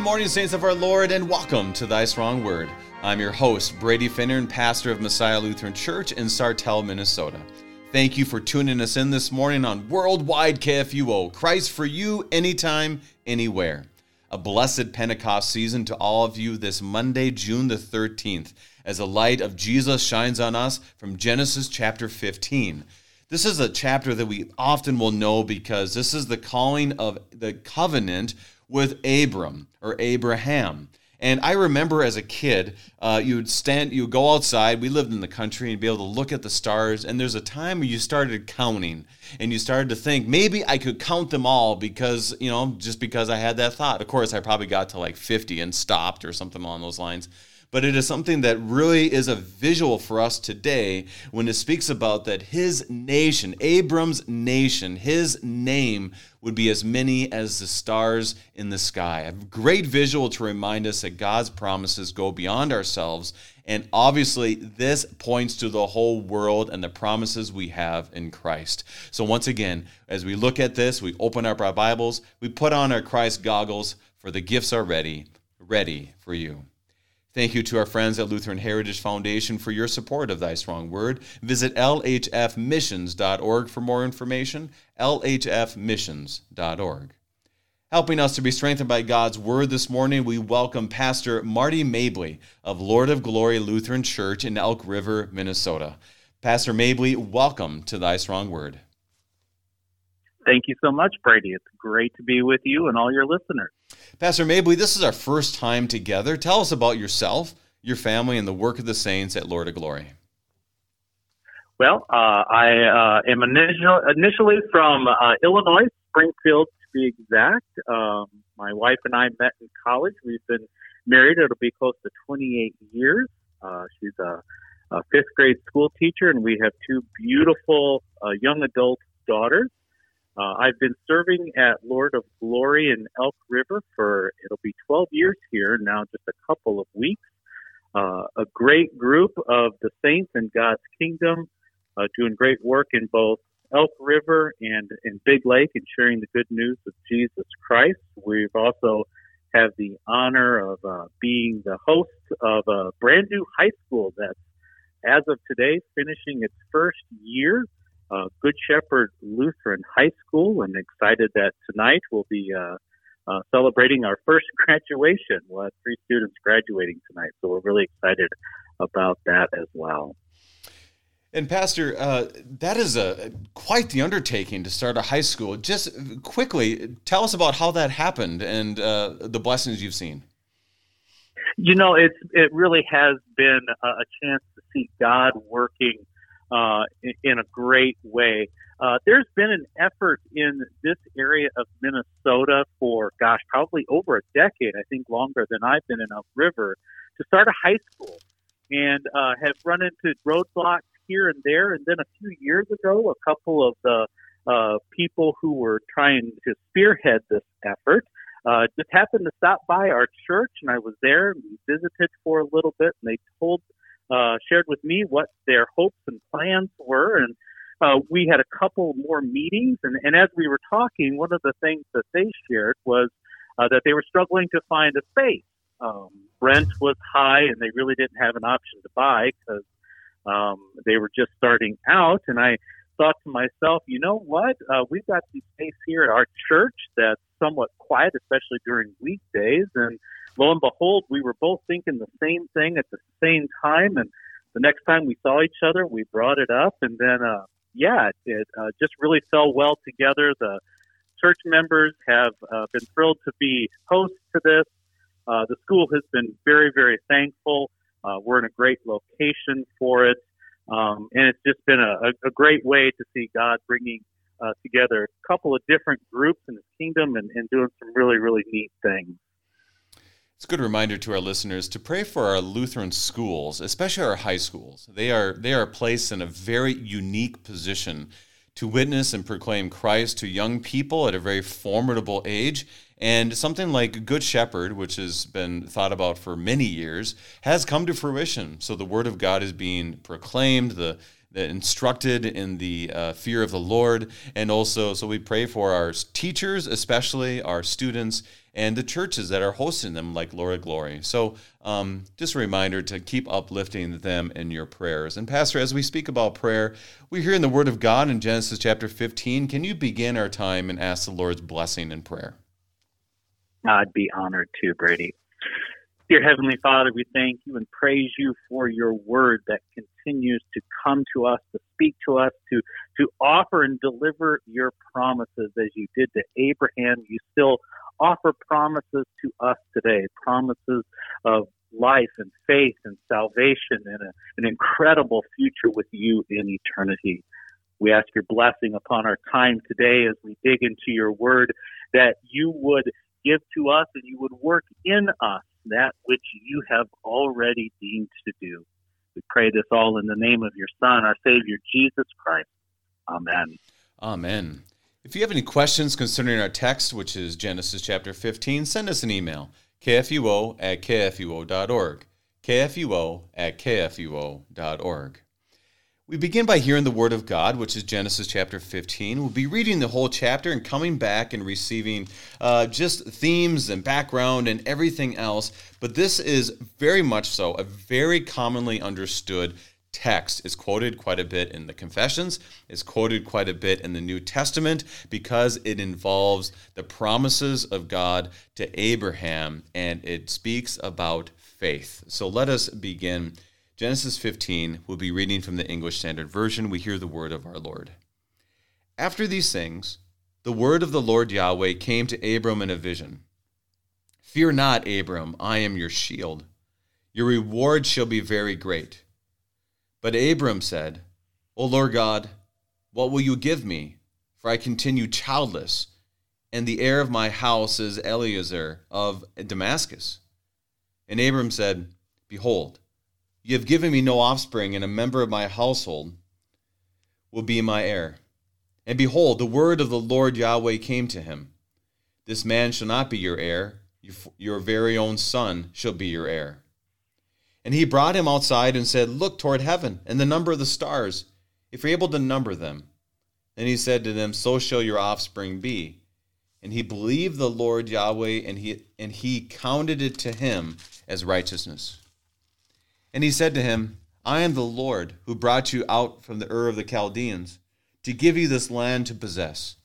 Good morning, saints of our Lord, and welcome to Thy Strong Word. I'm your host, Brady Finnern, and pastor of Messiah Lutheran Church in Sartell, Minnesota. Thank you for tuning us in this morning on Worldwide KFUO. Christ for you, anytime, anywhere. A blessed Pentecost season to all of you this Monday, June the 13th, as the light of Jesus shines on us from Genesis chapter 15. This is a chapter that we often will know because this is the calling of the covenant with Abram or Abraham. And I remember as a kid, uh, you would stand, you would go outside. We lived in the country and be able to look at the stars. And there's a time where you started counting and you started to think maybe I could count them all because, you know, just because I had that thought. Of course, I probably got to like 50 and stopped or something along those lines but it is something that really is a visual for us today when it speaks about that his nation, Abram's nation, his name would be as many as the stars in the sky. A great visual to remind us that God's promises go beyond ourselves. And obviously, this points to the whole world and the promises we have in Christ. So, once again, as we look at this, we open up our Bibles, we put on our Christ goggles, for the gifts are ready, ready for you. Thank you to our friends at Lutheran Heritage Foundation for your support of Thy Strong Word. Visit lhfmissions.org for more information. lhfmissions.org. Helping us to be strengthened by God's Word this morning, we welcome Pastor Marty Mabley of Lord of Glory Lutheran Church in Elk River, Minnesota. Pastor Mabley, welcome to Thy Strong Word. Thank you so much, Brady. It's great to be with you and all your listeners. Pastor Mabley, this is our first time together. Tell us about yourself, your family, and the work of the saints at Lord of Glory. Well, uh, I uh, am initial, initially from uh, Illinois, Springfield to be exact. Um, my wife and I met in college. We've been married. It'll be close to 28 years. Uh, she's a, a, fifth grade school teacher, and we have two beautiful uh, young adult daughters. Uh, I've been serving at Lord of Glory in Elk River for it'll be 12 years here now, just a couple of weeks. Uh, a great group of the saints in God's kingdom, uh, doing great work in both Elk River and in Big Lake and sharing the good news of Jesus Christ. We've also have the honor of uh, being the host of a brand new high school that's as of today finishing its first year uh, Good Shepherd Lutheran High School, and excited that tonight we'll be uh, uh, celebrating our first graduation. We'll have three students graduating tonight, so we're really excited about that as well. And Pastor, uh, that is a quite the undertaking to start a high school. Just quickly, tell us about how that happened and uh, the blessings you've seen. You know, it's it really has been a, a chance to see God working uh, in, in, a great way. Uh, there's been an effort in this area of Minnesota for, gosh, probably over a decade, I think longer than I've been in Elk River, to start a high school and uh, have run into roadblocks here and there. And then a few years ago, a couple of the uh, people who were trying to spearhead this effort uh, just happened to stop by our church, and I was there. And we visited for a little bit, and they told uh, shared with me what their hopes and plans were, and uh, we had a couple more meetings. And, and as we were talking, one of the things that they shared was uh, that they were struggling to find a space. Um, rent was high, and they really didn't have an option to buy because um, they were just starting out. And I thought to myself, you know what? Uh, we've got some space here at our church that's somewhat quiet, especially during weekdays, and lo and behold, we were both thinking the same thing at the same time. And the next time we saw each other, we brought it up. And then, uh, yeah, it, it uh, just really fell well together. The church members have uh, been thrilled to be hosts to this. Uh, the school has been very, very thankful. Uh, we're in a great location for it. Um, and it's just been a, a, great way to see God bringing uh, together a couple of different groups in His kingdom and, and doing some really, really neat things. It's a good reminder to our listeners to pray for our Lutheran schools, especially our high schools. They are they are placed in a very unique position to witness and proclaim Christ to young people at a very formidable age. And something like Good Shepherd, which has been thought about for many years, has come to fruition. So the Word of God is being proclaimed, the instructed in the uh, fear of the Lord. And also, so we pray for our teachers, especially our students, and the churches that are hosting them, like Lord Glory. So, um, just a reminder to keep uplifting them in your prayers. And, Pastor, as we speak about prayer, we hear in the Word of God in Genesis chapter 15. Can you begin our time and ask the Lord's blessing in prayer? I'd be honored to, Brady. Dear Heavenly Father, we thank you and praise you for your word that continues to come to us, to speak to us, to, to offer and deliver your promises as you did to Abraham. You still offer promises to us today, promises of life and faith and salvation and a, an incredible future with you in eternity. We ask your blessing upon our time today as we dig into your word, that you would give to us and you would work in us that which you have already deemed to do. We pray this all in the name of your Son, our Savior, Jesus Christ. Amen. Amen. If you have any questions concerning our text, which is Genesis chapter 15, send us an email, kfuo at kfuo.org. kfuo at kfuo.org. We begin by hearing the Word of God, which is Genesis chapter 15. We'll be reading the whole chapter and coming back and receiving uh, just themes and background and everything else. But this is very much so a very commonly understood text. It's quoted quite a bit in the Confessions, it's quoted quite a bit in the New Testament because it involves the promises of God to Abraham and it speaks about faith. So let us begin Genesis 15, we'll be reading from the English Standard Version. We hear the word of our Lord. After these things, the word of the Lord Yahweh came to Abram in a vision Fear not, Abram, I am your shield. Your reward shall be very great. But Abram said, O Lord God, what will you give me? For I continue childless, and the heir of my house is Eliezer of Damascus. And Abram said, Behold, you have given me no offspring, and a member of my household will be my heir. And behold, the word of the Lord Yahweh came to him This man shall not be your heir, your very own son shall be your heir. And he brought him outside and said, Look toward heaven and the number of the stars, if you're able to number them. And he said to them, So shall your offspring be. And he believed the Lord Yahweh, and he, and he counted it to him as righteousness. And he said to him, I am the Lord who brought you out from the Ur of the Chaldeans to give you this land to possess.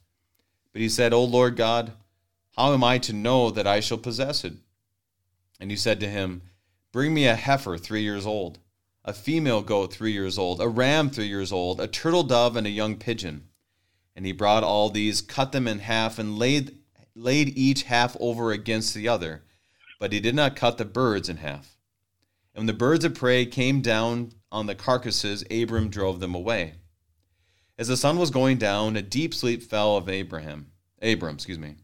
But he said, O Lord God, how am I to know that I shall possess it? And he said to him, Bring me a heifer three years old, a female goat three years old, a ram three years old, a turtle dove, and a young pigeon. And he brought all these, cut them in half, and laid, laid each half over against the other. But he did not cut the birds in half. And when the birds of prey came down on the carcasses, Abram drove them away. As the sun was going down, a deep sleep fell of Abraham, Abram, excuse me.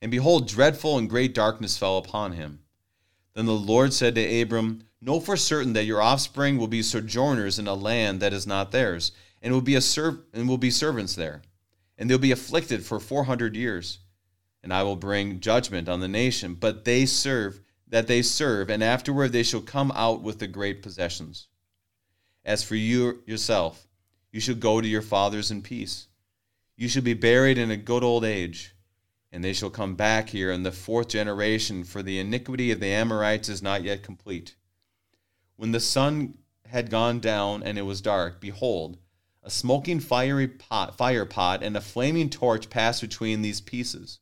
And behold, dreadful and great darkness fell upon him. Then the Lord said to Abram, Know for certain that your offspring will be sojourners in a land that is not theirs, and will be a serv- and will be servants there, and they'll be afflicted for four hundred years. And I will bring judgment on the nation, but they serve that they serve, and afterward they shall come out with the great possessions. As for you yourself, you shall go to your fathers in peace. You shall be buried in a good old age, and they shall come back here in the fourth generation, for the iniquity of the Amorites is not yet complete. When the sun had gone down and it was dark, behold, a smoking fiery pot, fire pot and a flaming torch passed between these pieces.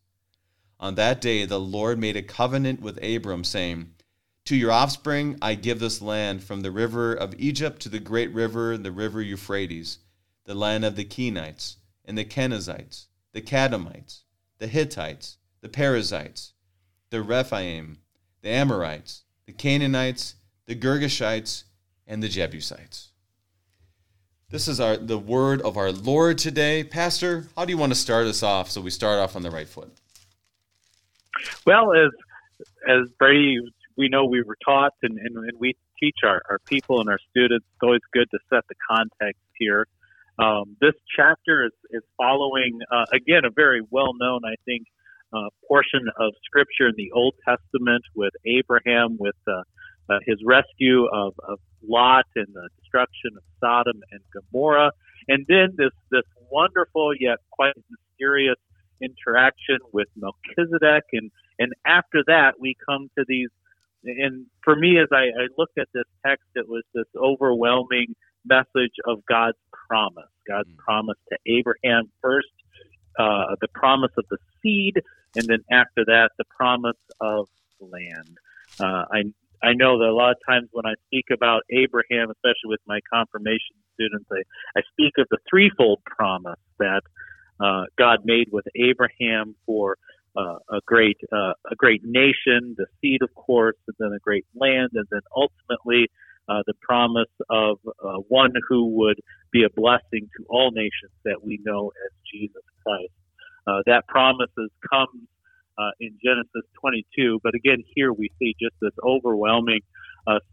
On that day, the Lord made a covenant with Abram, saying, To your offspring I give this land from the river of Egypt to the great river, the river Euphrates, the land of the Kenites, and the Kenizzites, the Kadmonites, the Hittites, the Perizzites, the Rephaim, the Amorites, the Canaanites, the Girgashites, and the Jebusites. This is our the word of our Lord today. Pastor, how do you want to start us off so we start off on the right foot? Well, as as Brady, we know we were taught, and, and, and we teach our, our people and our students. It's always good to set the context here. Um, this chapter is, is following, uh, again, a very well known, I think, uh, portion of Scripture in the Old Testament with Abraham, with uh, uh his rescue of, of Lot and the destruction of Sodom and Gomorrah, and then this this wonderful yet quite mysterious interaction with Melchizedek and, And after that, we come to these. And for me, as I, I looked at this text, it was this overwhelming message of God's promise. God's mm-hmm. promise to Abraham first, uh, the promise of the seed, and then after that, the promise of land. Uh, I I know that a lot of times when I speak about Abraham, especially with my confirmation students, I, I speak of the threefold promise that uh, God made with Abraham for uh, a great uh, a great nation, the seed, of course, and then a great land, and then ultimately uh, the promise of uh, one who would be a blessing to all nations that we know as Jesus Christ. That promise has come uh, in Genesis 22, but again, here we see just this overwhelming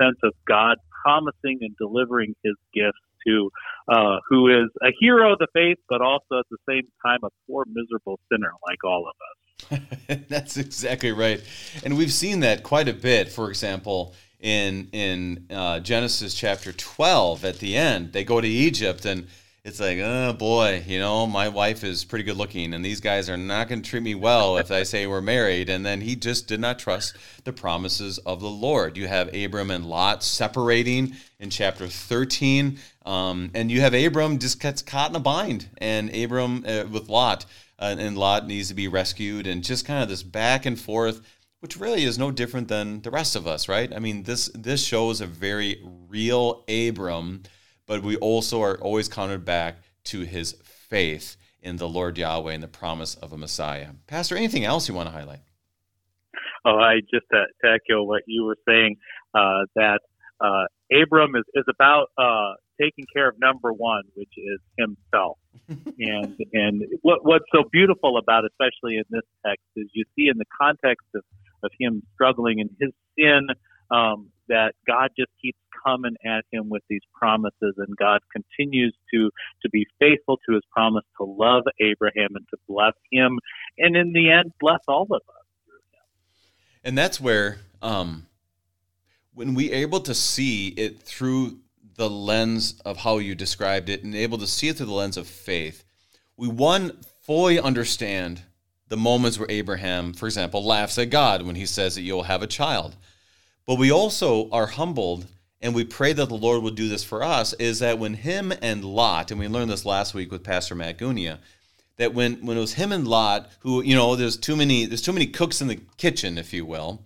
sense of God promising and delivering His gifts to uh, who is a hero of the faith, but also at the same time a poor, miserable sinner like all of us. That's exactly right, and we've seen that quite a bit. For example, in in uh, Genesis chapter 12, at the end, they go to Egypt and it's like, oh boy, you know, my wife is pretty good looking, and these guys are not going to treat me well if I say we're married. And then he just did not trust the promises of the Lord. You have Abram and Lot separating in chapter 13, um, and you have Abram just gets caught in a bind, and Abram uh, with Lot, uh, and Lot needs to be rescued, and just kind of this back and forth. Which really is no different than the rest of us, right? I mean, this this shows a very real Abram but we also are always counted back to his faith in the Lord Yahweh and the promise of a Messiah. Pastor, anything else you want to highlight? Oh, I just uh, to echo what you were saying uh, that uh, Abram is, is about uh, taking care of number one, which is himself. and and what what's so beautiful about, it, especially in this text, is you see in the context of, of him struggling in his sin, um, that God just keeps coming at him with these promises, and God continues to to be faithful to His promise to love Abraham and to bless him, and in the end, bless all of us. And that's where, um, when we are able to see it through the lens of how you described it, and able to see it through the lens of faith, we one fully understand the moments where Abraham, for example, laughs at God when he says that you'll have a child. But we also are humbled and we pray that the Lord would do this for us is that when him and Lot, and we learned this last week with Pastor Matt Gunia, that when, when it was him and Lot, who, you know, there's too many, there's too many cooks in the kitchen, if you will.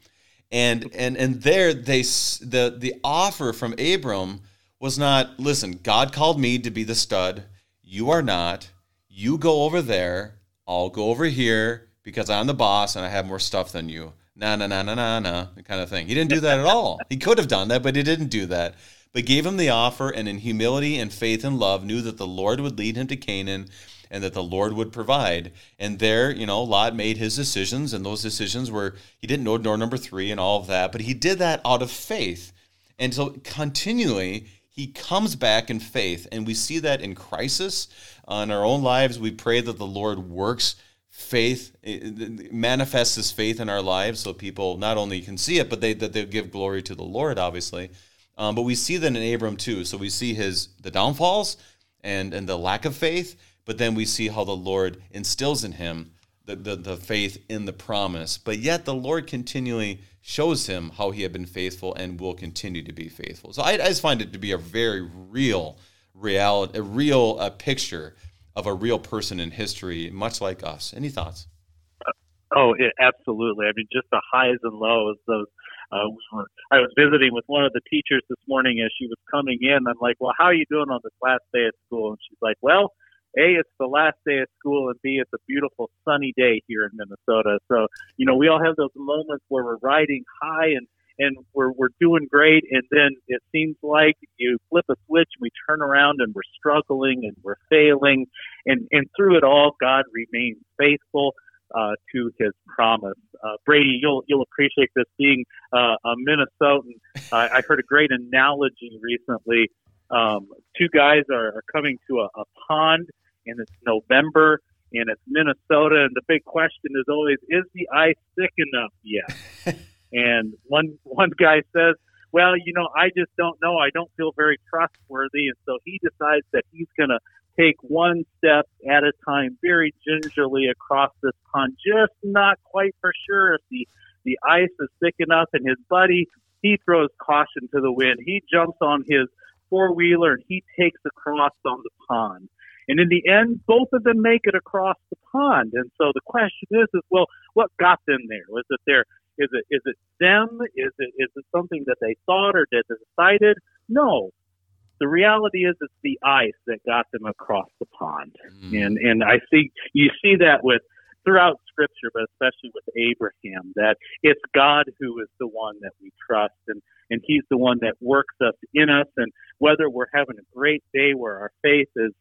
And, and, and there they, the, the offer from Abram was not, listen, God called me to be the stud. You are not. You go over there. I'll go over here because I'm the boss and I have more stuff than you na na na na na na kind of thing. He didn't do that at all. He could have done that, but he didn't do that. But gave him the offer, and in humility and faith and love, knew that the Lord would lead him to Canaan, and that the Lord would provide. And there, you know, Lot made his decisions, and those decisions were he didn't know door number three and all of that, but he did that out of faith. And so continually he comes back in faith, and we see that in crisis uh, in our own lives. We pray that the Lord works faith manifests his faith in our lives so people not only can see it but they that they give glory to the lord obviously. Um, but we see that in abram too. So we see his the downfalls and and the lack of faith but then we see how the lord instills in him the, the, the faith in the promise. But yet the lord continually shows him how he had been faithful and will continue to be faithful. So i, I just find it to be a very real reality a real uh, picture of a real person in history, much like us. Any thoughts? Oh, it, absolutely. I mean, just the highs and lows. Those. Uh, I was visiting with one of the teachers this morning as she was coming in. I'm like, "Well, how are you doing on this last day at school?" And she's like, "Well, a, it's the last day of school, and B, it's a beautiful sunny day here in Minnesota. So, you know, we all have those moments where we're riding high and and we're we're doing great and then it seems like you flip a switch we turn around and we're struggling and we're failing and and through it all God remains faithful uh, to his promise. Uh, Brady, you'll you'll appreciate this being uh, a Minnesotan. I heard a great analogy recently. Um, two guys are, are coming to a, a pond, and it's November, and it's Minnesota, and the big question is always, is the ice thick enough yet? And one one guy says, "Well, you know, I just don't know. I don't feel very trustworthy." And so he decides that he's going to take one step at a time, very gingerly across this pond, just not quite for sure if the, the ice is thick enough. And his buddy, he throws caution to the wind. He jumps on his four wheeler and he takes across on the pond. And in the end, both of them make it across the pond. And so the question is, is well, what got them there? Was it their is it is it them? Is it is it something that they thought or that they decided? No. The reality is it's the ice that got them across the pond. Mm. And and I see you see that with throughout scripture, but especially with Abraham, that it's God who is the one that we trust and, and he's the one that works us in us. And whether we're having a great day where our faith is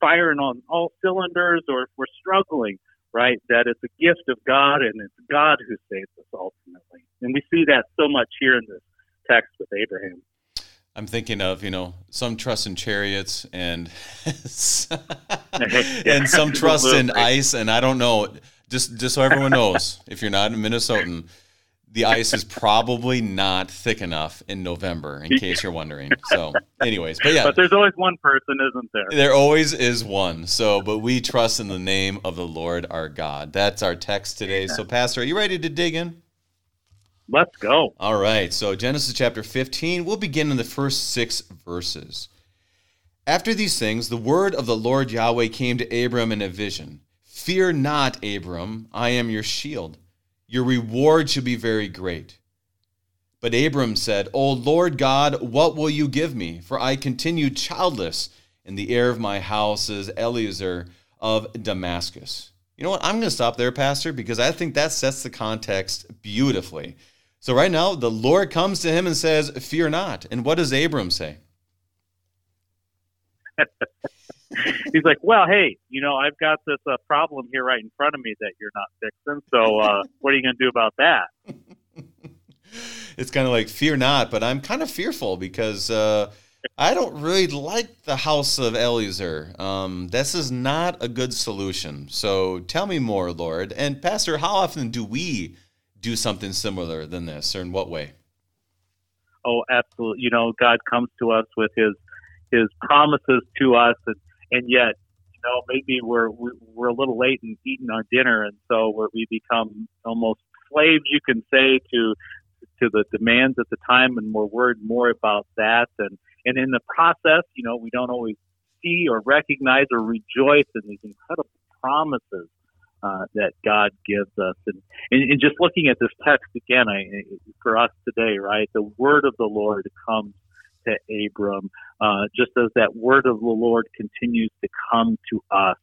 firing on all cylinders or if we're struggling, right? That it's a gift of God and it's God who saves us ultimately. And we see that so much here in this text with Abraham. I'm thinking of, you know, some trust in chariots and and some trust in ice and I don't know. Just just so everyone knows, if you're not a Minnesotan, the ice is probably not thick enough in November, in case you're wondering. So, anyways, but yeah. But there's always one person, isn't there? There always is one. So, but we trust in the name of the Lord our God. That's our text today. So, Pastor, are you ready to dig in? Let's go. All right. So, Genesis chapter 15, we'll begin in the first six verses. After these things, the word of the Lord Yahweh came to Abram in a vision Fear not, Abram, I am your shield your reward shall be very great. But Abram said, O Lord God, what will you give me? For I continue childless, and the heir of my house is Eliezer of Damascus. You know what? I'm going to stop there, Pastor, because I think that sets the context beautifully. So, right now, the Lord comes to him and says, Fear not. And what does Abram say? he's like, well, hey, you know, I've got this uh, problem here right in front of me that you're not fixing. So uh, what are you going to do about that? it's kind of like fear not, but I'm kind of fearful because uh, I don't really like the house of Eliezer. Um, this is not a good solution. So tell me more, Lord. And Pastor, how often do we do something similar than this, or in what way? Oh, absolutely. You know, God comes to us with His His promises to us, and and yet you know maybe we're we're a little late in eating our dinner. And so we're, we become almost slaves you can say to to the demands at the time. And we're worried more about that. And and in the process you know we don't always see or recognize or rejoice in these incredible promises uh, that God gives us. And, and, and, just looking at this text again, I, for us today, right, the word of the Lord comes to Abram, uh, just as that word of the Lord continues to come to us.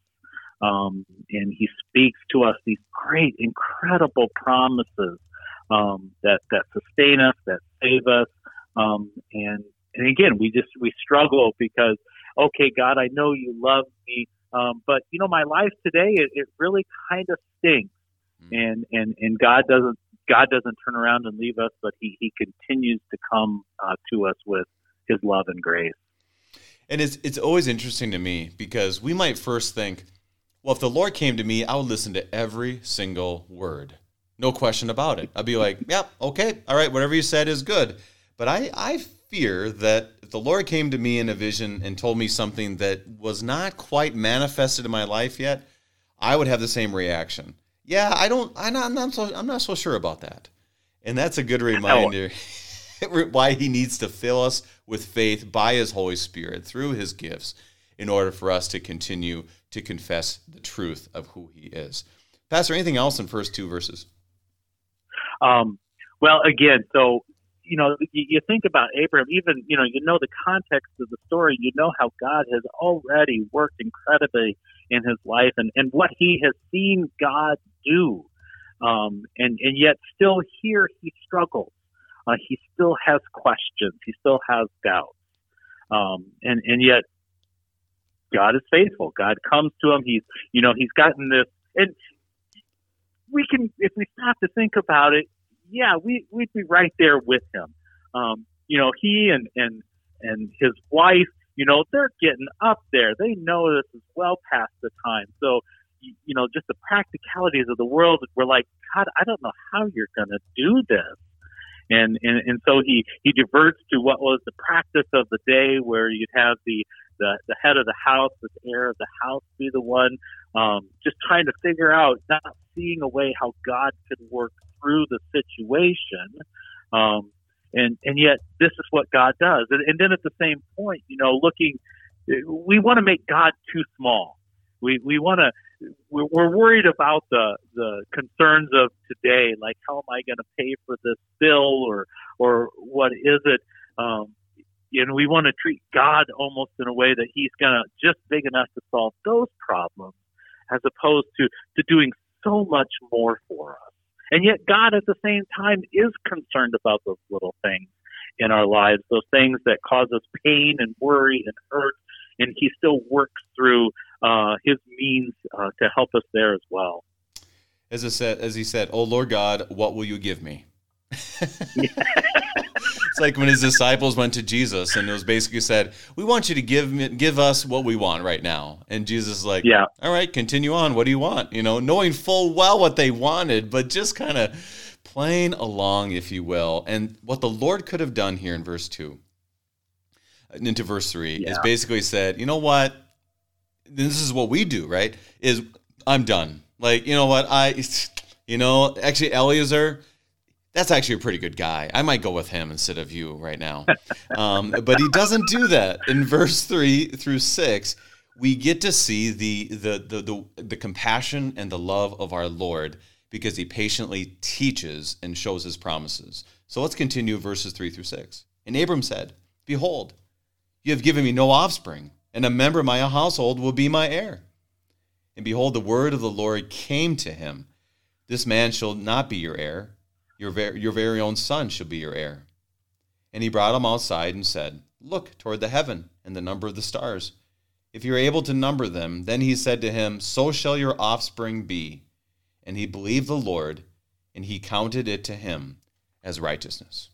Um, and he speaks to us these great, incredible promises um, that that sustain us, that save us, um, and and again, we just we struggle because okay, God, I know you love me, um, but you know my life today it, it really kind of stinks, mm-hmm. and and and God doesn't God doesn't turn around and leave us, but He He continues to come uh, to us with his love and grace. And it's it's always interesting to me because we might first think, well, if the Lord came to me, I would listen to every single word. No question about it. I'd be like, yep, yeah, okay, all right, whatever you said is good. But I, I fear that if the Lord came to me in a vision and told me something that was not quite manifested in my life yet, I would have the same reaction. Yeah, I don't. I'm not, I'm not so. I'm not so sure about that. And that's a good reminder. why he needs to fill us with faith by his Holy Spirit through his gifts in order for us to continue to confess the truth of who he is. Pastor, anything else in first two verses? Um, well, again, so you know, you, think about Abraham, even you know, you know the context of the story, you know how God has already worked incredibly in his life, and and what he has seen God do, um, and and yet still here he struggles uh, he still has questions. He still has doubts. Um, and, and yet God is faithful. God comes to him. He's, you know, he's gotten this, and we can, if we stop to think about it, yeah, we, we'd be right there with him. Um, you know, he and, and, and his wife, you know, they're getting up there. They know this is well past the time. So, you know, just the practicalities of the world, we're like, God, I don't know how you're going to do this and and and so he he diverts to what was the practice of the day, where you'd have the the, the head of the house, the heir of the house, be the one. Um, just trying to figure out, not seeing a way how God could work through the situation. Um, and and yet this is what God does. And, and then at the same point, you know, looking, we want to make God too small. We we want to. We're worried about the the concerns of today, like how am I going to pay for this bill, or or what is it? Um, and we want to treat God almost in a way that He's going to just big enough to solve those problems, as opposed to to doing so much more for us. And yet, God at the same time is concerned about those little things in our lives, those things that cause us pain and worry and hurt. And He still works through uh, His means uh, to help us there as well. As, I said, as He said, "Oh Lord God, what will you give me?" it's like when his disciples went to Jesus and it was basically said, "We want you to give me, give us what we want right now." And Jesus is like, "Yeah, all right, continue on. What do you want?" You know, knowing full well what they wanted, but just kind of playing along, if you will. And what the Lord could have done here in verse two, into verse three, yeah. is basically said, "You know what? This is what we do, right? Is I'm done. Like, you know what? I, you know, actually, Eliezer." that's actually a pretty good guy. I might go with him instead of you right now. Um, but he doesn't do that. In verse three through six, we get to see the, the the the the compassion and the love of our Lord because he patiently teaches and shows his promises. So let's continue verses three through six. And Abram said, Behold, you have given me no offspring, and a member of my household will be my heir. And behold, the word of the Lord came to him This man shall not be your heir your, ver- your very own son shall be your heir. And he brought him outside and said, Look toward the heaven and the number of the stars. If you are able to number them, then he said to him, So shall your offspring be. And he believed the Lord, and he counted it to him as righteousness.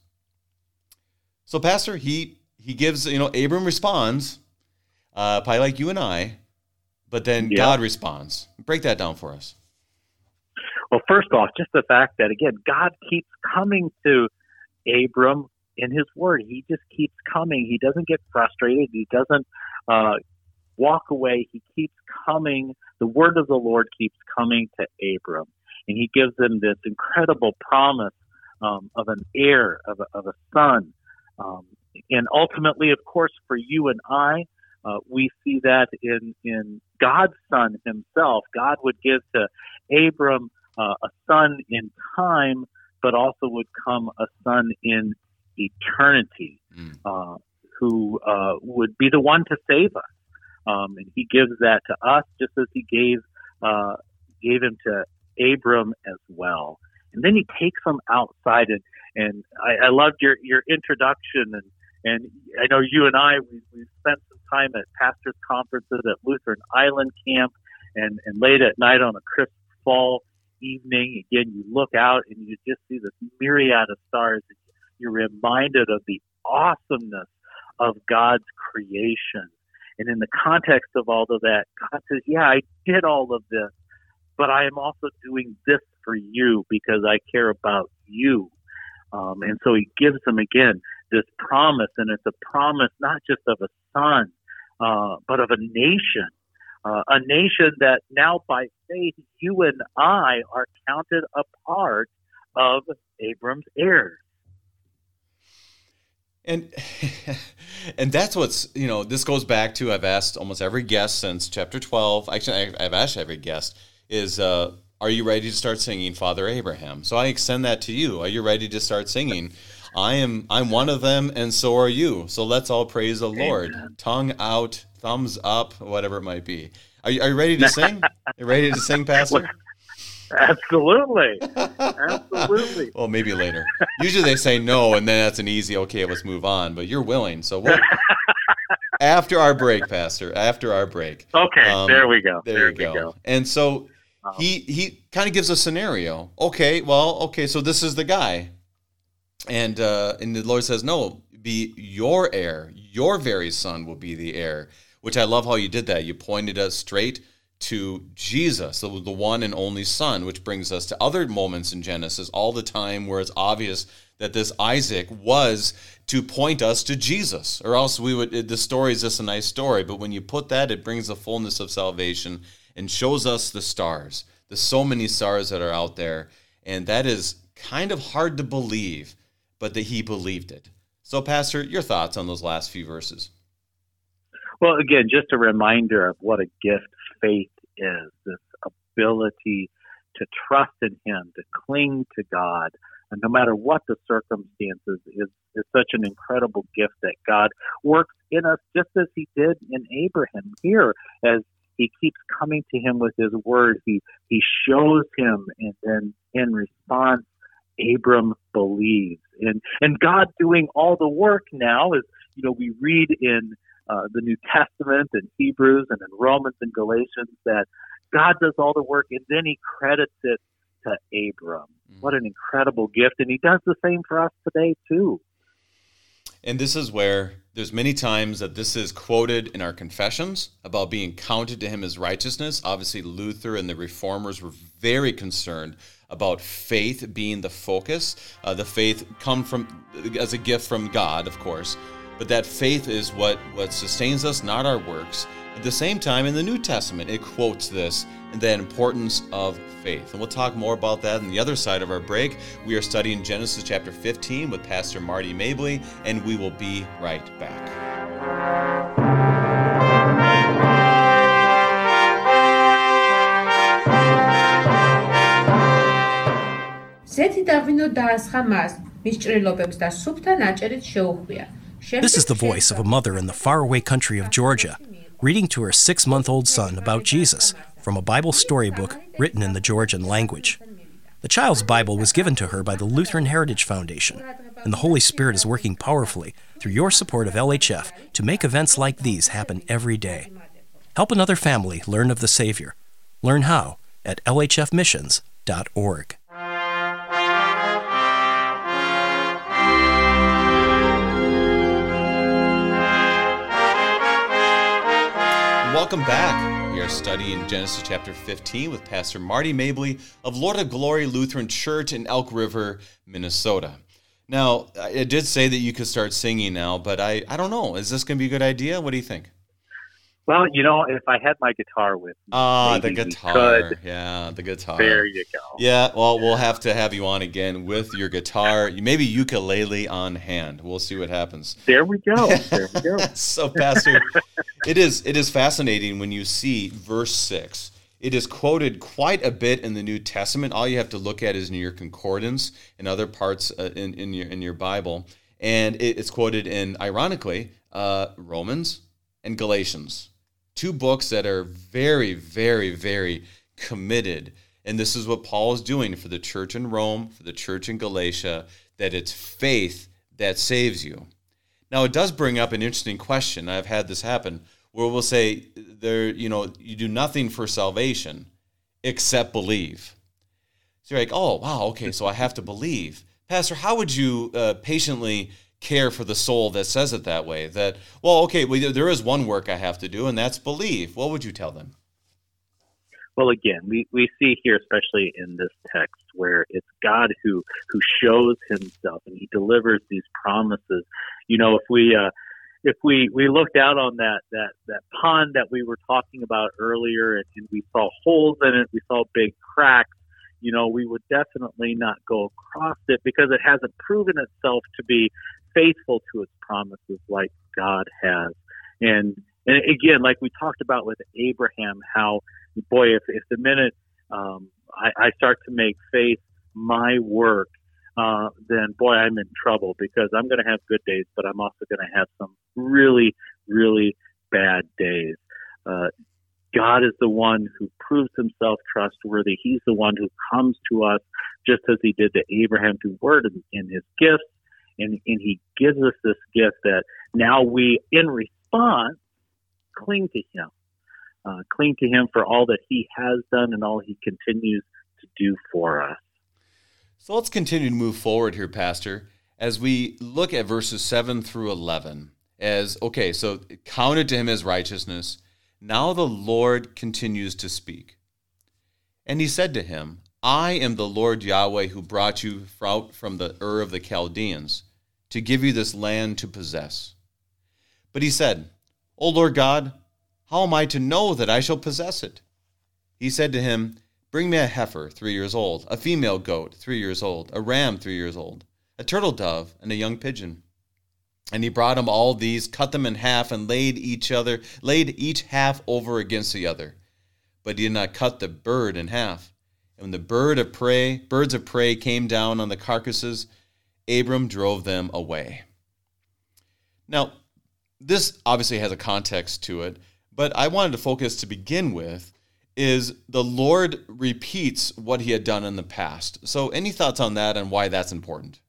So, Pastor, he he gives, you know, Abram responds, uh, probably like you and I, but then yeah. God responds. Break that down for us. Well, first off, just the fact that again, God keeps coming to Abram in His Word. He just keeps coming. He doesn't get frustrated. He doesn't uh, walk away. He keeps coming. The Word of the Lord keeps coming to Abram, and He gives him this incredible promise um, of an heir, of a, of a son, um, and ultimately, of course, for you and I. Uh, we see that in in God's Son Himself. God would give to Abram uh, a son in time, but also would come a son in eternity, mm. uh, who uh, would be the one to save us. Um, and he gives that to us, just as he gave uh, gave him to Abram as well. And then he takes him outside, and and I, I loved your your introduction, and and I know you and I we we spent some time at pastors conferences at Lutheran Island Camp, and and late at night on a crisp fall evening. Again, you look out and you just see this myriad of stars. You're reminded of the awesomeness of God's creation. And in the context of all of that, God says, Yeah, I did all of this, but I am also doing this for you because I care about you. Um, and so he gives them again this promise, and it's a promise not just of a son, uh, but of a nation uh, a nation that now by faith you and I are counted a part of Abram's heirs. And and that's what's you know this goes back to I've asked almost every guest since chapter twelve. Actually, I've asked every guest is uh, are you ready to start singing Father Abraham? So I extend that to you. Are you ready to start singing? I am. I'm one of them, and so are you. So let's all praise the Amen. Lord. Tongue out, thumbs up, whatever it might be. Are you, are you ready to sing? Are you ready to sing, Pastor? Absolutely. Absolutely. well, maybe later. Usually they say no, and then that's an easy, okay, let's move on. But you're willing. So we'll, after our break, Pastor, after our break. Okay, um, there we go. There, there you go. go. And so he, he kind of gives a scenario. Okay, well, okay, so this is the guy. And, uh, and the Lord says, no, be your heir. Your very son will be the heir which I love how you did that. You pointed us straight to Jesus, the, the one and only Son, which brings us to other moments in Genesis all the time where it's obvious that this Isaac was to point us to Jesus, or else we would. The story is just a nice story, but when you put that, it brings the fullness of salvation and shows us the stars. There's so many stars that are out there, and that is kind of hard to believe, but that he believed it. So, Pastor, your thoughts on those last few verses? Well, again, just a reminder of what a gift faith is this ability to trust in Him, to cling to God, and no matter what the circumstances, is, is such an incredible gift that God works in us just as He did in Abraham here, as He keeps coming to him with His word. He He shows him, and then in response, Abram believes, and and God doing all the work now is you know we read in uh, the New Testament and Hebrews and in Romans and Galatians that God does all the work and then he credits it to Abram. Mm-hmm. What an incredible gift. And he does the same for us today, too. And this is where there's many times that this is quoted in our confessions about being counted to him as righteousness. Obviously, Luther and the reformers were very concerned about faith being the focus. Uh, the faith come from as a gift from God, of course, but that faith is what, what sustains us, not our works. At the same time, in the New Testament, it quotes this and the importance of faith. And we'll talk more about that on the other side of our break. We are studying Genesis chapter 15 with Pastor Marty Mabley, and we will be right back. ზეთი დაღვინო დაასხა მას, მის ჭრილობებს და სუფთა ნაჭერით შეუხვია. This is the voice of a mother in the faraway country of Georgia, reading to her six month old son about Jesus from a Bible storybook written in the Georgian language. The child's Bible was given to her by the Lutheran Heritage Foundation, and the Holy Spirit is working powerfully through your support of LHF to make events like these happen every day. Help another family learn of the Savior. Learn how at lhfmissions.org. welcome back. We are studying Genesis chapter 15 with Pastor Marty Mabley of Lord of Glory Lutheran Church in Elk River, Minnesota. Now, I did say that you could start singing now, but I, I don't know. Is this going to be a good idea? What do you think? Well, you know, if I had my guitar with me, ah, the guitar, yeah, the guitar. There you go. Yeah, well, we'll have to have you on again with your guitar, maybe ukulele on hand. We'll see what happens. There we go. There we go. so, Pastor, it is it is fascinating when you see verse six. It is quoted quite a bit in the New Testament. All you have to look at is in your concordance and other parts uh, in, in your in your Bible, and it, it's quoted in, ironically, uh, Romans and Galatians two books that are very, very, very committed. And this is what Paul is doing for the church in Rome, for the church in Galatia, that it's faith that saves you. Now, it does bring up an interesting question. I've had this happen where we'll say, there, you know, you do nothing for salvation except believe. So you're like, oh, wow, okay, so I have to believe. Pastor, how would you uh, patiently care for the soul that says it that way. That, well, okay, well, there is one work I have to do, and that's believe. What would you tell them? Well, again, we, we see here, especially in this text, where it's God who who shows Himself and He delivers these promises. You know, if we uh, if we we looked out on that that that pond that we were talking about earlier, and, and we saw holes in it, we saw big cracks. You know, we would definitely not go across it because it hasn't proven itself to be faithful to its promises like God has. And and again, like we talked about with Abraham, how boy, if if the minute um, I, I start to make faith my work, uh, then boy, I'm in trouble because I'm going to have good days, but I'm also going to have some really, really bad days. Uh, God is the one who proves himself trustworthy. He's the one who comes to us just as he did to Abraham through word and in his gifts and, and he gives us this gift that now we, in response, cling to him, uh, cling to him for all that he has done and all he continues to do for us. So let's continue to move forward here, Pastor, as we look at verses 7 through 11. As okay, so counted to him as righteousness. Now the Lord continues to speak. And he said to him, I am the Lord Yahweh who brought you out from the Ur of the Chaldeans to give you this land to possess. But he said, O Lord God, how am I to know that I shall possess it? He said to him, Bring me a heifer three years old, a female goat three years old, a ram three years old, a turtle dove, and a young pigeon. And he brought him all these, cut them in half, and laid each other, laid each half over against the other. But he did not cut the bird in half. And when the bird of prey, birds of prey came down on the carcasses, Abram drove them away. Now, this obviously has a context to it, but I wanted to focus to begin with is the Lord repeats what he had done in the past. So, any thoughts on that and why that's important?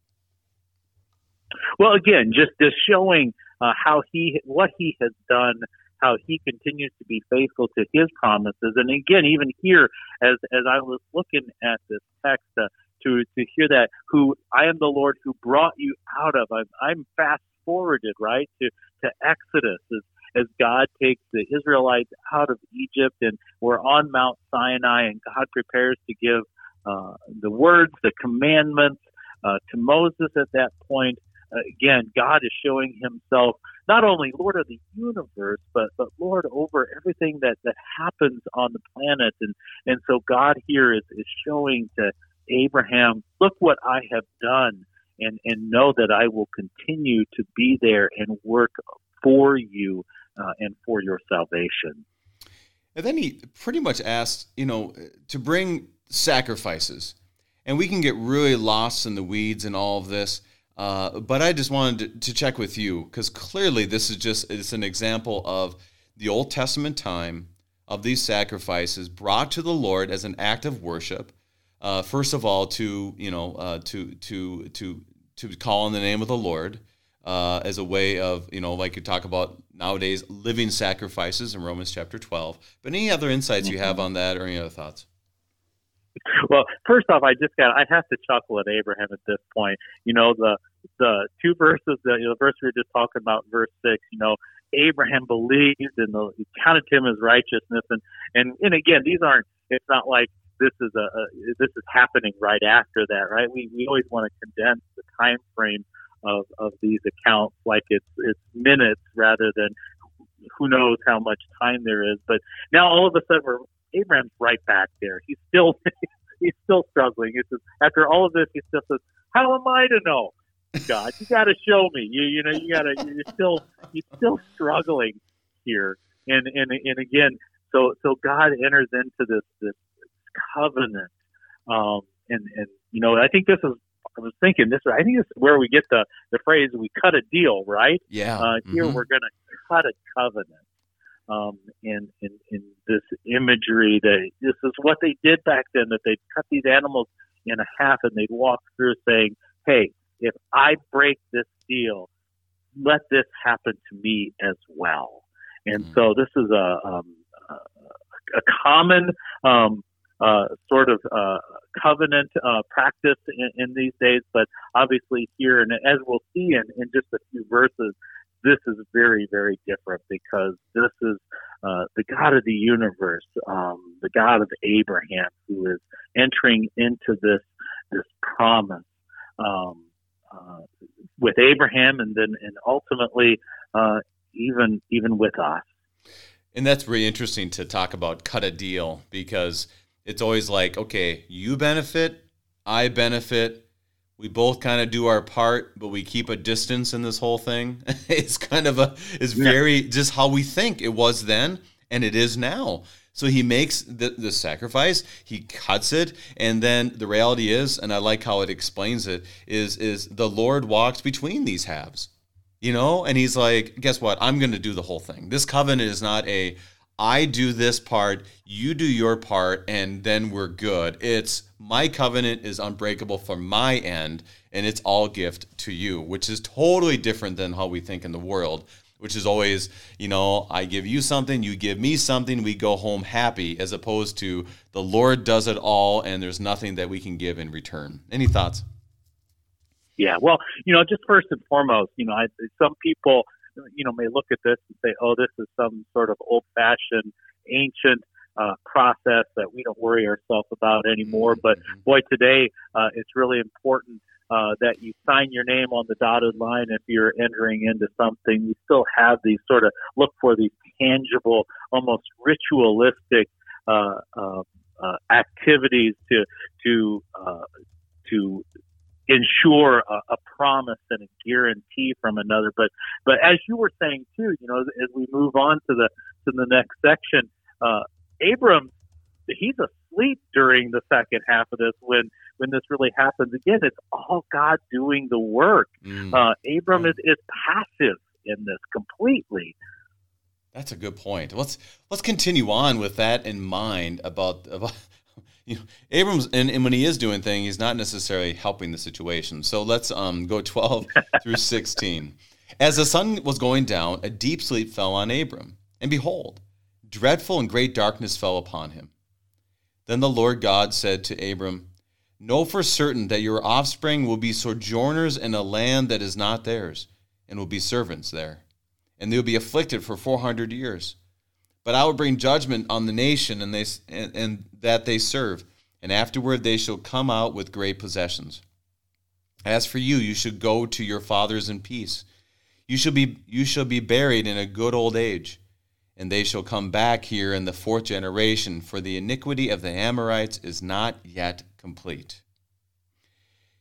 Well, again, just just showing uh, how he what he has done, how he continues to be faithful to his promises, and again, even here, as as I was looking at this text. Uh, to, to hear that who I am the Lord who brought you out of I'm, I'm fast forwarded right to to Exodus as as God takes the Israelites out of Egypt and we're on Mount Sinai and God prepares to give uh, the words the commandments uh, to Moses at that point again, God is showing himself not only Lord of the universe, but, but Lord over everything that, that happens on the planet. And, and so God here is, is showing to Abraham, look what I have done and, and know that I will continue to be there and work for you uh, and for your salvation. And then he pretty much asked, you know, to bring sacrifices. And we can get really lost in the weeds and all of this. Uh, but I just wanted to, to check with you because clearly this is just it's an example of the Old Testament time of these sacrifices brought to the Lord as an act of worship. Uh, first of all, to you know, uh, to to to to call on the name of the Lord uh, as a way of you know, like you talk about nowadays, living sacrifices in Romans chapter twelve. But any other insights you have mm-hmm. on that, or any other thoughts? well, first off, I just got I have to chuckle at Abraham at this point. You know the the two verses the, you know, the verse we were just talking about, verse six. You know, Abraham believed and the, he counted him as righteousness, and and and again, these aren't. It's not like this is a, a this is happening right after that, right? We we always want to condense the time frame of of these accounts like it's it's minutes rather than who knows how much time there is. But now all of a sudden we're Abraham's right back there. He's still he's still struggling. He says after all of this, he still says, "How am I to know?" God, you got to show me. You you know you got to. You're still he's still struggling here, and and and again, so so God enters into this this covenant, um, and and you know I think this is I was thinking this. I think this is where we get the the phrase "we cut a deal," right? Yeah. Uh, here mm-hmm. we're going to cut a covenant, um, in, in, in this imagery that this is what they did back then, that they'd cut these animals in a half and they'd walk through saying, hey, if I break this deal, let this happen to me as well. And mm-hmm. so this is a, um, a common um, uh, sort of uh, covenant uh, practice in, in, these days, but obviously here, and as we'll see in, in just a few verses, this is very, very different because this is uh, the God of the universe, um, the God of Abraham, who is entering into this this promise um, uh, with Abraham, and then and ultimately uh, even even with us. And that's really interesting to talk about cut a deal because it's always like, okay, you benefit, I benefit, we both kind of do our part, but we keep a distance in this whole thing. it's kind of a it's very just how we think it was then and it is now. So he makes the, the sacrifice, he cuts it, and then the reality is, and I like how it explains it, is is the Lord walks between these halves. You know, and he's like, guess what? I'm gonna do the whole thing. This covenant is not a I do this part, you do your part, and then we're good. It's my covenant is unbreakable for my end, and it's all gift to you, which is totally different than how we think in the world, which is always, you know, I give you something, you give me something, we go home happy, as opposed to the Lord does it all, and there's nothing that we can give in return. Any thoughts? Yeah, well, you know, just first and foremost, you know, I, some people you know, may look at this and say, "Oh, this is some sort of old-fashioned, ancient uh, process that we don't worry ourselves about anymore." Mm-hmm. But boy, today uh, it's really important uh, that you sign your name on the dotted line if you're entering into something. You still have these sort of look for these tangible, almost ritualistic uh, uh, uh, activities to to uh, to ensure a, a, promise and a guarantee from another. But but as you were saying too, you know, as we move on to the to the next section, uh, Abram, he's asleep during the second half of this when when this really happens. Again, it's all God doing the work. Mm. Uh, Abram mm. is, is passive in this completely. That's a good point. Let's let's continue on with that in mind about about you know Abrams and, and when he is doing things, he's not necessarily helping the situation. So let's um, go twelve through sixteen. As the sun was going down, a deep sleep fell on Abram, and behold, dreadful and great darkness fell upon him. Then the Lord God said to Abram, Know for certain that your offspring will be sojourners in a land that is not theirs, and will be servants there and they will be afflicted for 400 years. But I will bring judgment on the nation and, they, and, and that they serve, and afterward they shall come out with great possessions. As for you, you should go to your fathers in peace. You shall be, you shall be buried in a good old age, and they shall come back here in the fourth generation, for the iniquity of the Amorites is not yet complete.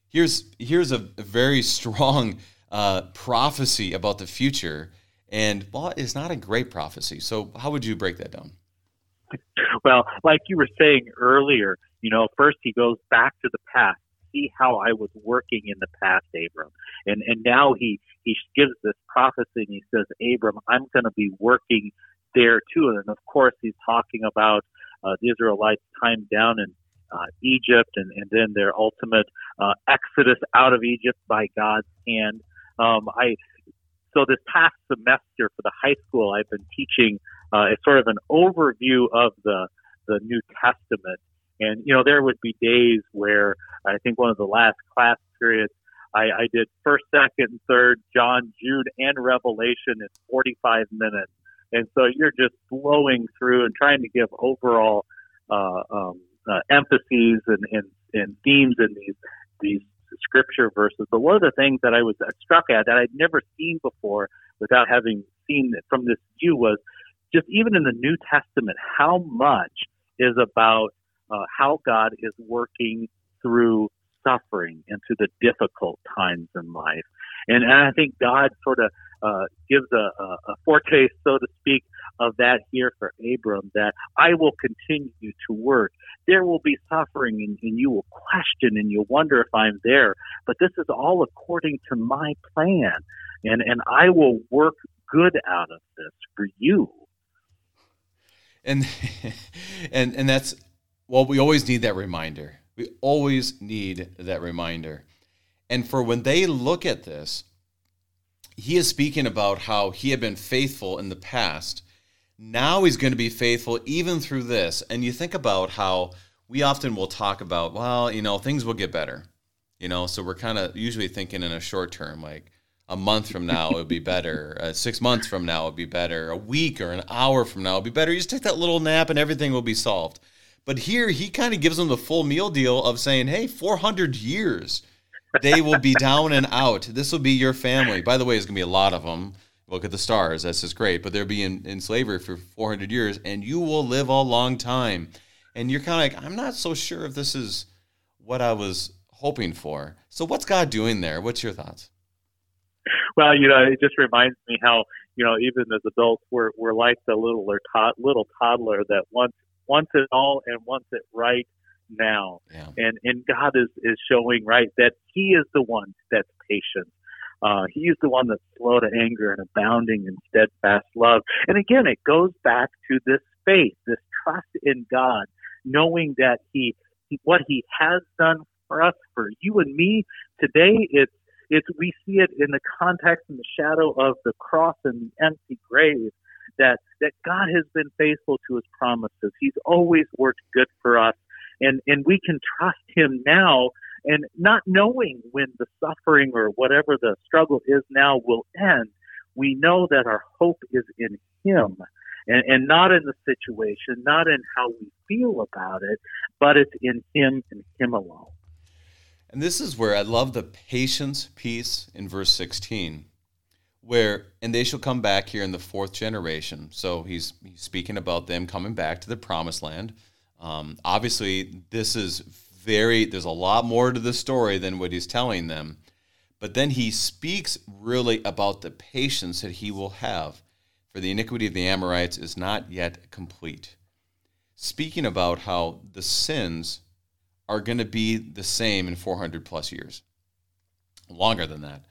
Here's, here's a very strong uh, prophecy about the future and well, it's not a great prophecy. So, how would you break that down? Well, like you were saying earlier, you know, first he goes back to the past, see how I was working in the past, Abram, and and now he he gives this prophecy and he says, Abram, I'm going to be working there too, and of course he's talking about uh, the Israelites' time down in uh, Egypt and, and then their ultimate uh, exodus out of Egypt by God's hand. Um, I so this past semester for the high school, I've been teaching uh, it's sort of an overview of the the New Testament, and you know there would be days where I think one of the last class periods I, I did first, second, third, John, Jude, and Revelation in 45 minutes, and so you're just flowing through and trying to give overall uh, um, uh, emphases and, and, and themes in these these scripture verses. But one of the things that I was struck at that I'd never seen before without having seen it from this view was just even in the New Testament, how much is about uh, how God is working through suffering and through the difficult times in life. And, and I think God sort of uh, gives a, a, a foretaste, so to speak, of that here for Abram, that I will continue to work. There will be suffering and, and you will question and you'll wonder if I'm there, but this is all according to my plan. And, and I will work good out of this for you. And, and, and that's, well, we always need that reminder. We always need that reminder. And for when they look at this, he is speaking about how he had been faithful in the past. Now he's going to be faithful even through this. And you think about how we often will talk about, well, you know, things will get better. You know, so we're kind of usually thinking in a short term, like a month from now it would be better, uh, six months from now it would be better, a week or an hour from now it would be better. You just take that little nap and everything will be solved. But here he kind of gives them the full meal deal of saying, hey, 400 years they will be down and out. This will be your family. By the way, there's going to be a lot of them. Look at the stars. That's just great. But they'll be in, in slavery for 400 years, and you will live a long time. And you're kind of like, I'm not so sure if this is what I was hoping for. So, what's God doing there? What's your thoughts? Well, you know, it just reminds me how you know even as adults we're we're like the little or to- little toddler that wants wants it all and wants it right now. Yeah. And and God is is showing right that He is the one that's patient. Uh, he is the one that's slow to anger and abounding in steadfast love. And again, it goes back to this faith, this trust in God, knowing that He, he what He has done for us, for you and me today. It's it's we see it in the context and the shadow of the cross and the empty grave that that God has been faithful to his promises. He's always worked good for us and and we can trust him now and not knowing when the suffering or whatever the struggle is now will end we know that our hope is in Him and, and not in the situation, not in how we feel about it, but it's in Him and Him alone. And this is where I love the patience piece in verse 16, where, and they shall come back here in the fourth generation. So he's, he's speaking about them coming back to the promised land. Um, obviously, this is very, there's a lot more to the story than what he's telling them. But then he speaks really about the patience that he will have, for the iniquity of the Amorites is not yet complete. Speaking about how the sins are going to be the same in 400 plus years, longer than that.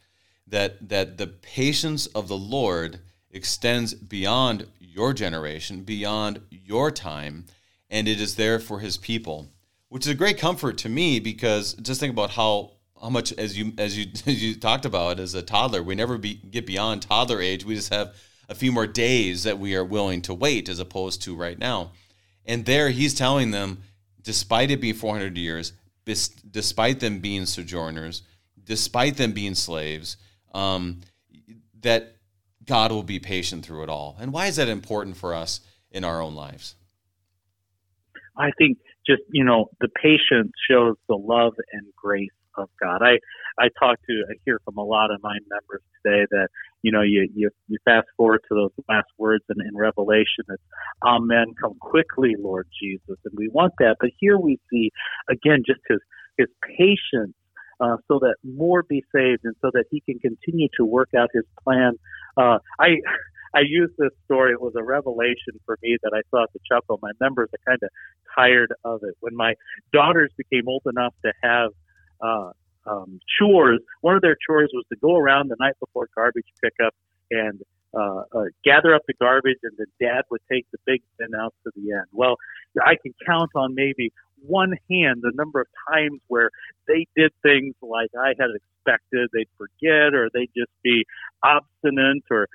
That, that the patience of the Lord extends beyond your generation, beyond your time, and it is there for his people, which is a great comfort to me because just think about how how much as you as you as you talked about as a toddler, we never be, get beyond toddler age. We just have a few more days that we are willing to wait as opposed to right now. And there he's telling them, despite it being 400 years, despite them being sojourners, despite them being slaves, um, that God will be patient through it all. And why is that important for us in our own lives? I think just, you know, the patience shows the love and grace of God. I, I talk to, I hear from a lot of my members today that, you know, you, you, you fast forward to those last words in, in Revelation, it's Amen, come quickly, Lord Jesus. And we want that. But here we see, again, just his, his patience uh, so that more be saved and so that he can continue to work out his plan. Uh, I, I use this story. It was a revelation for me that I thought to chuckle. My members are kind of tired of it. When my daughters became old enough to have uh, um, chores, one of their chores was to go around the night before garbage pickup and uh, uh, gather up the garbage, and then dad would take the big bin out to the end. Well, I can count on maybe one hand the number of times where they did things like I had expected. They'd forget, or they'd just be obstinate, or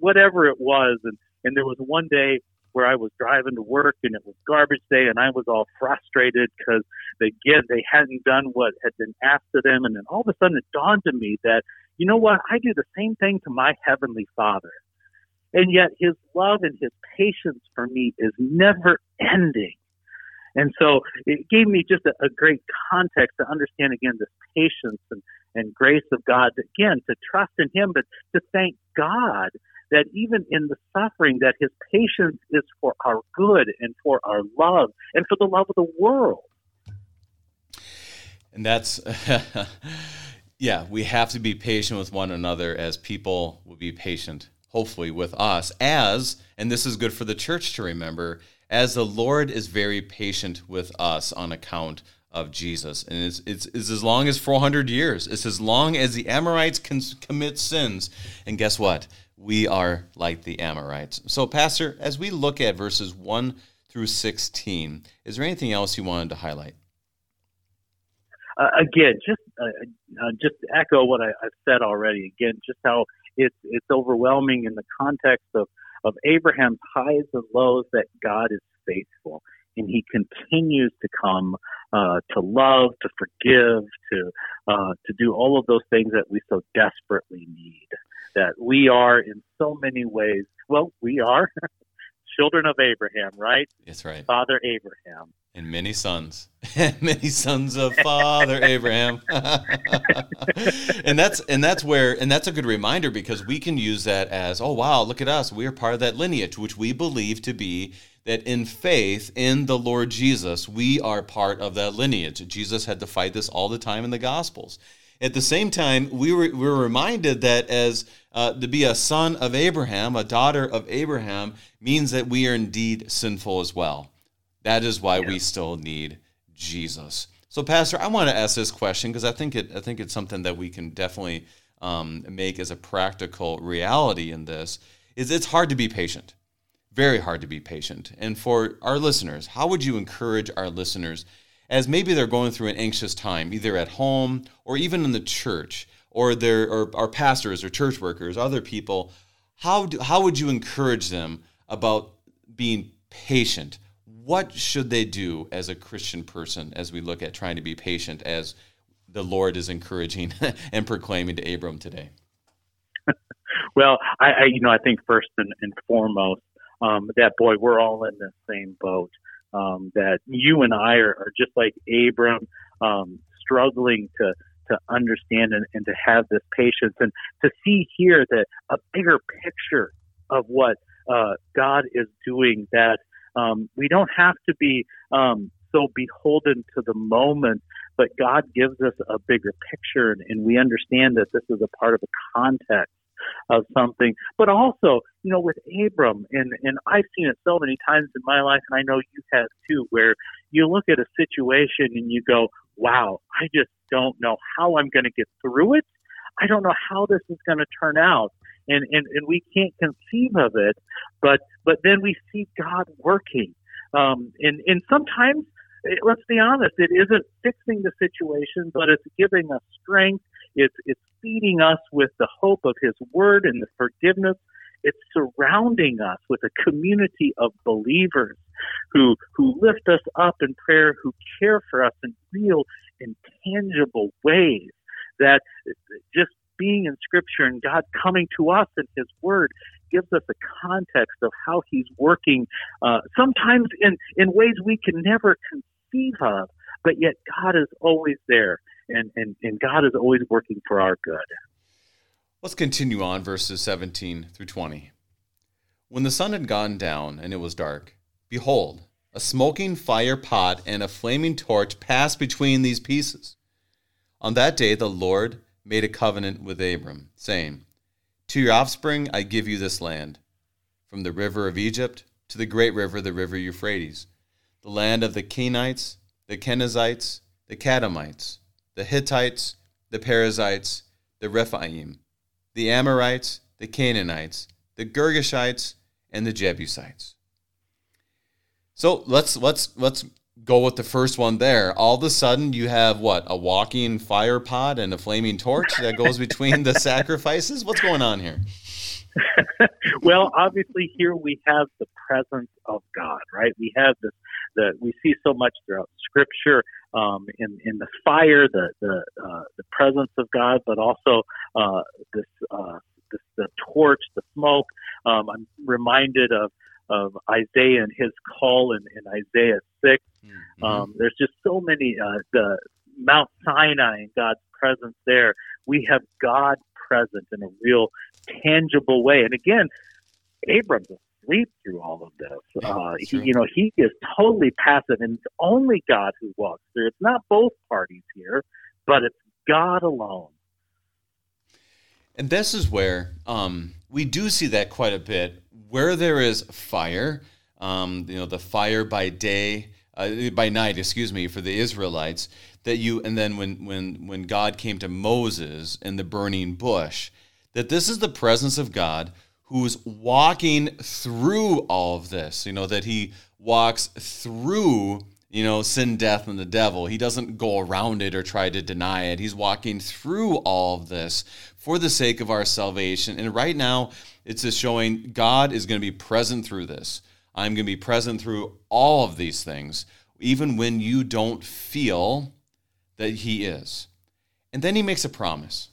whatever it was. And and there was one day where I was driving to work and it was garbage day and I was all frustrated because they again they hadn't done what had been asked of them and then all of a sudden it dawned on me that you know what I do the same thing to my heavenly Father. And yet his love and his patience for me is never ending. And so it gave me just a, a great context to understand again this patience and, and grace of God, again, to trust in him, but to thank God that even in the suffering, that his patience is for our good and for our love and for the love of the world. And that's, yeah, we have to be patient with one another as people will be patient, hopefully, with us, as, and this is good for the church to remember, as the Lord is very patient with us on account of Jesus. And it's, it's, it's as long as 400 years. It's as long as the Amorites can commit sins. And guess what? we are like the Amorites. So, Pastor, as we look at verses 1 through 16, is there anything else you wanted to highlight? Uh, again, just uh, uh, just echo what I, have said already. Again, just how it's it's overwhelming in the context of of Abraham's highs and lows that God is faithful and He continues to come uh, to love, to forgive, to uh, to do all of those things that we so desperately need that we are in so many ways, well, we are children of Abraham, right? That's right. Father Abraham. And many sons. many sons of Father Abraham. and that's and that's where and that's a good reminder because we can use that as, oh wow, look at us. We are part of that lineage, which we believe to be that in faith in the Lord Jesus, we are part of that lineage. Jesus had to fight this all the time in the Gospels. At the same time, we were, we were reminded that as uh, to be a son of Abraham, a daughter of Abraham, means that we are indeed sinful as well. That is why yeah. we still need Jesus. So, Pastor, I want to ask this question because I think it I think it's something that we can definitely um, make as a practical reality in this. Is it's hard to be patient, very hard to be patient. And for our listeners, how would you encourage our listeners as maybe they're going through an anxious time, either at home or even in the church, or their or our pastors or church workers, other people, how do, how would you encourage them about being patient? What should they do as a Christian person as we look at trying to be patient as the Lord is encouraging and proclaiming to Abram today? Well, I, I you know I think first and, and foremost um, that boy we're all in the same boat. Um, that you and I are, are just like Abram, um, struggling to to understand and, and to have this patience and to see here that a bigger picture of what uh, God is doing. That um, we don't have to be um, so beholden to the moment, but God gives us a bigger picture, and, and we understand that this is a part of a context of something. But also, you know, with Abram, and and I've seen it so many times in my life, and I know you have too, where you look at a situation and you go, "Wow, I just don't know how I'm going to get through it. I don't know how this is going to turn out." And, and and we can't conceive of it, but but then we see God working, um, and and sometimes let's be honest, it isn't fixing the situation, but it's giving us strength. It's, it's feeding us with the hope of His Word and the forgiveness. It's surrounding us with a community of believers who, who lift us up in prayer, who care for us in real and tangible ways. That just being in Scripture and God coming to us in His Word gives us a context of how He's working, uh, sometimes in, in ways we can never conceive of, but yet God is always there and, and, and God is always working for our good. Let's continue on verses 17 through 20. When the sun had gone down and it was dark, behold, a smoking fire pot and a flaming torch passed between these pieces. On that day the Lord made a covenant with Abram, saying, To your offspring I give you this land, from the river of Egypt to the great river, the river Euphrates, the land of the Kenites, the Kenizzites, the Kadmonites, the Hittites, the Perizzites, the Rephaim, the Amorites, the Canaanites, the Girgashites, and the Jebusites. So let's let's let's go with the first one there. All of a sudden, you have what a walking fire pot and a flaming torch that goes between the sacrifices. What's going on here? well, obviously, here we have the presence of God, right? We have this that we see so much throughout Scripture um, in in the fire, the the uh, the presence of God, but also uh, this uh, this the torch, the smoke. Um, I'm reminded of of Isaiah and his call in, in Isaiah 6. Mm-hmm. Um, there's just so many, uh, the Mount Sinai and God's presence there. We have God present in a real tangible way. And again, Abram's asleep through all of this. Uh, he, you know, he is totally passive, and it's only God who walks through. It's not both parties here, but it's God alone. And this is where um, we do see that quite a bit. Where there is fire, um, you know, the fire by day, uh, by night, excuse me, for the Israelites, that you, and then when when when God came to Moses in the burning bush, that this is the presence of God who's walking through all of this. You know that he walks through you know, sin, death, and the devil. He doesn't go around it or try to deny it. He's walking through all of this for the sake of our salvation. And right now, it's just showing God is going to be present through this. I'm going to be present through all of these things, even when you don't feel that He is. And then He makes a promise.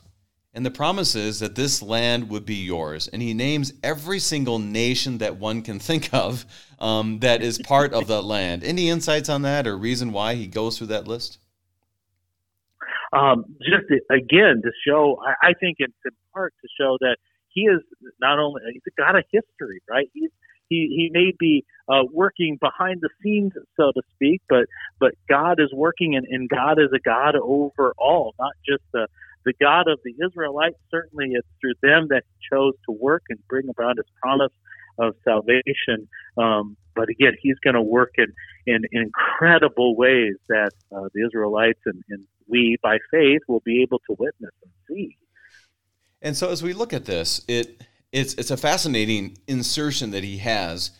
And the promise is that this land would be yours. And he names every single nation that one can think of um, that is part of that land. Any insights on that or reason why he goes through that list? Um, just again to show, I, I think it's in part to show that he is not only he's a god of history, right? He's he, he may be uh, working behind the scenes, so to speak, but but God is working, and, and God is a God over all, not just the the God of the Israelites. Certainly, it's through them that He chose to work and bring about His promise of salvation. Um, but again, He's going to work in, in incredible ways that uh, the Israelites and, and we, by faith, will be able to witness and see. And so, as we look at this, it it's it's a fascinating insertion that he has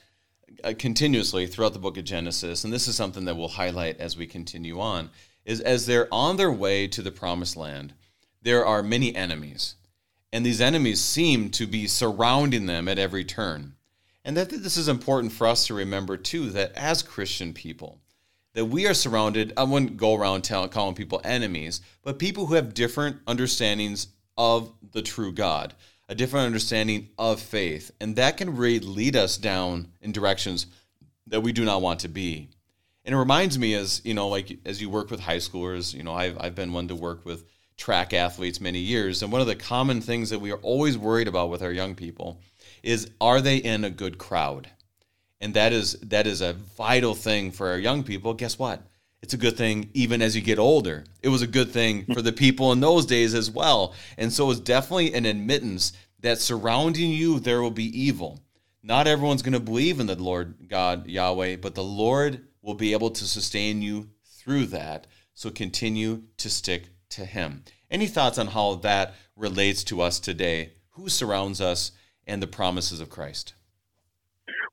uh, continuously throughout the book of Genesis, and this is something that we'll highlight as we continue on. Is as they're on their way to the promised land, there are many enemies, and these enemies seem to be surrounding them at every turn. And that this is important for us to remember too that as Christian people, that we are surrounded, I wouldn't go around telling, calling people enemies, but people who have different understandings of the true God. A different understanding of faith. And that can really lead us down in directions that we do not want to be. And it reminds me as, you know, like as you work with high schoolers, you know, I've, I've been one to work with track athletes many years. And one of the common things that we are always worried about with our young people is are they in a good crowd? And that is that is a vital thing for our young people. Guess what? It's a good thing even as you get older. It was a good thing for the people in those days as well. And so it's definitely an admittance that surrounding you there will be evil. Not everyone's going to believe in the Lord God Yahweh, but the Lord will be able to sustain you through that. So continue to stick to Him. Any thoughts on how that relates to us today? Who surrounds us and the promises of Christ?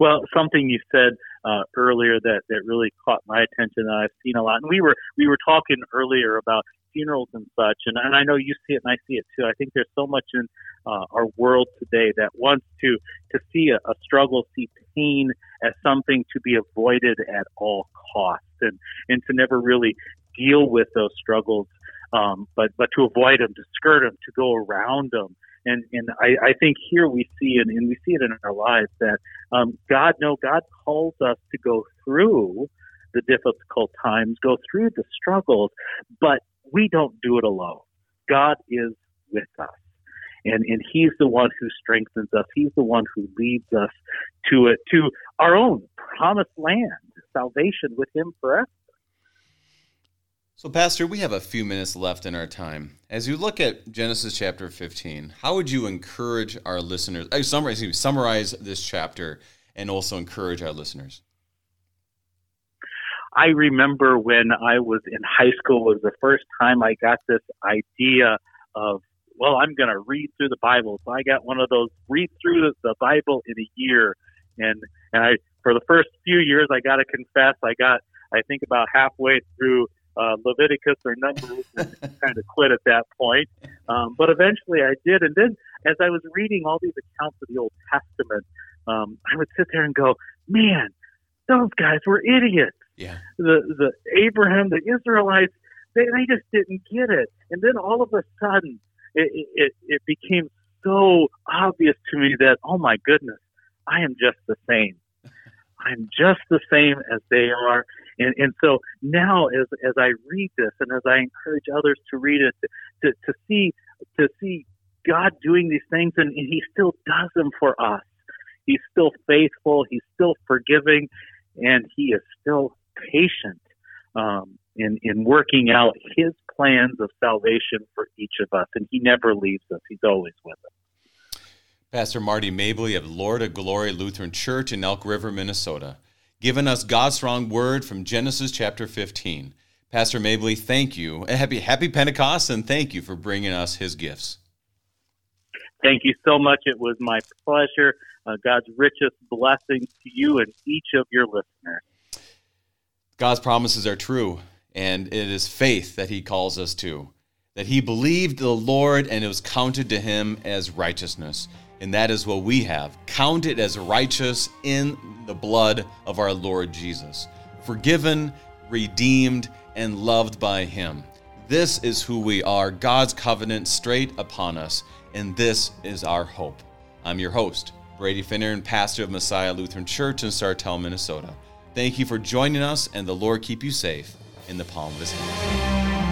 Well, something you said uh, earlier that, that really caught my attention that I've seen a lot, and we were we were talking earlier about funerals and such, and, and I know you see it and I see it too. I think there's so much in uh, our world today that wants to to see a, a struggle, see pain as something to be avoided at all costs, and and to never really deal with those struggles, um, but but to avoid them, to skirt them, to go around them. And and I, I think here we see and, and we see it in our lives that um, God no God calls us to go through the difficult times, go through the struggles, but we don't do it alone. God is with us. And, and he's the one who strengthens us. He's the one who leads us to it, to our own promised land, salvation with him forever. So, Pastor, we have a few minutes left in our time. As you look at Genesis chapter 15, how would you encourage our listeners? Uh, I summarize, summarize this chapter and also encourage our listeners. I remember when I was in high school was the first time I got this idea of well, I'm going to read through the Bible. So I got one of those read through the Bible in a year, and and I for the first few years I got to confess I got I think about halfway through uh, Leviticus or Numbers and kind of quit at that point. Um, but eventually I did, and then as I was reading all these accounts of the Old Testament, um, I would sit there and go, man, those guys were idiots. Yeah. The the Abraham, the Israelites, they they just didn't get it. And then all of a sudden, it it, it became so obvious to me that oh my goodness, I am just the same. I'm just the same as they are. And, and so now as, as I read this and as I encourage others to read it, to, to see, to see God doing these things and, and he still does them for us. He's still faithful. He's still forgiving and he is still patient um, in in working out His plans of salvation for each of us, and He never leaves us. He's always with us. Pastor Marty Mabley of Lord of Glory Lutheran Church in Elk River, Minnesota, giving us God's strong word from Genesis chapter 15. Pastor Mabley, thank you. Happy Happy Pentecost, and thank you for bringing us His gifts. Thank you so much. It was my pleasure. Uh, God's richest blessings to you and each of your listeners. God's promises are true, and it is faith that he calls us to. That he believed the Lord and it was counted to him as righteousness. And that is what we have counted as righteous in the blood of our Lord Jesus. Forgiven, redeemed, and loved by him. This is who we are, God's covenant straight upon us, and this is our hope. I'm your host, Brady Finnern, and pastor of Messiah Lutheran Church in Sartell, Minnesota. Thank you for joining us, and the Lord keep you safe in the palm of his hand.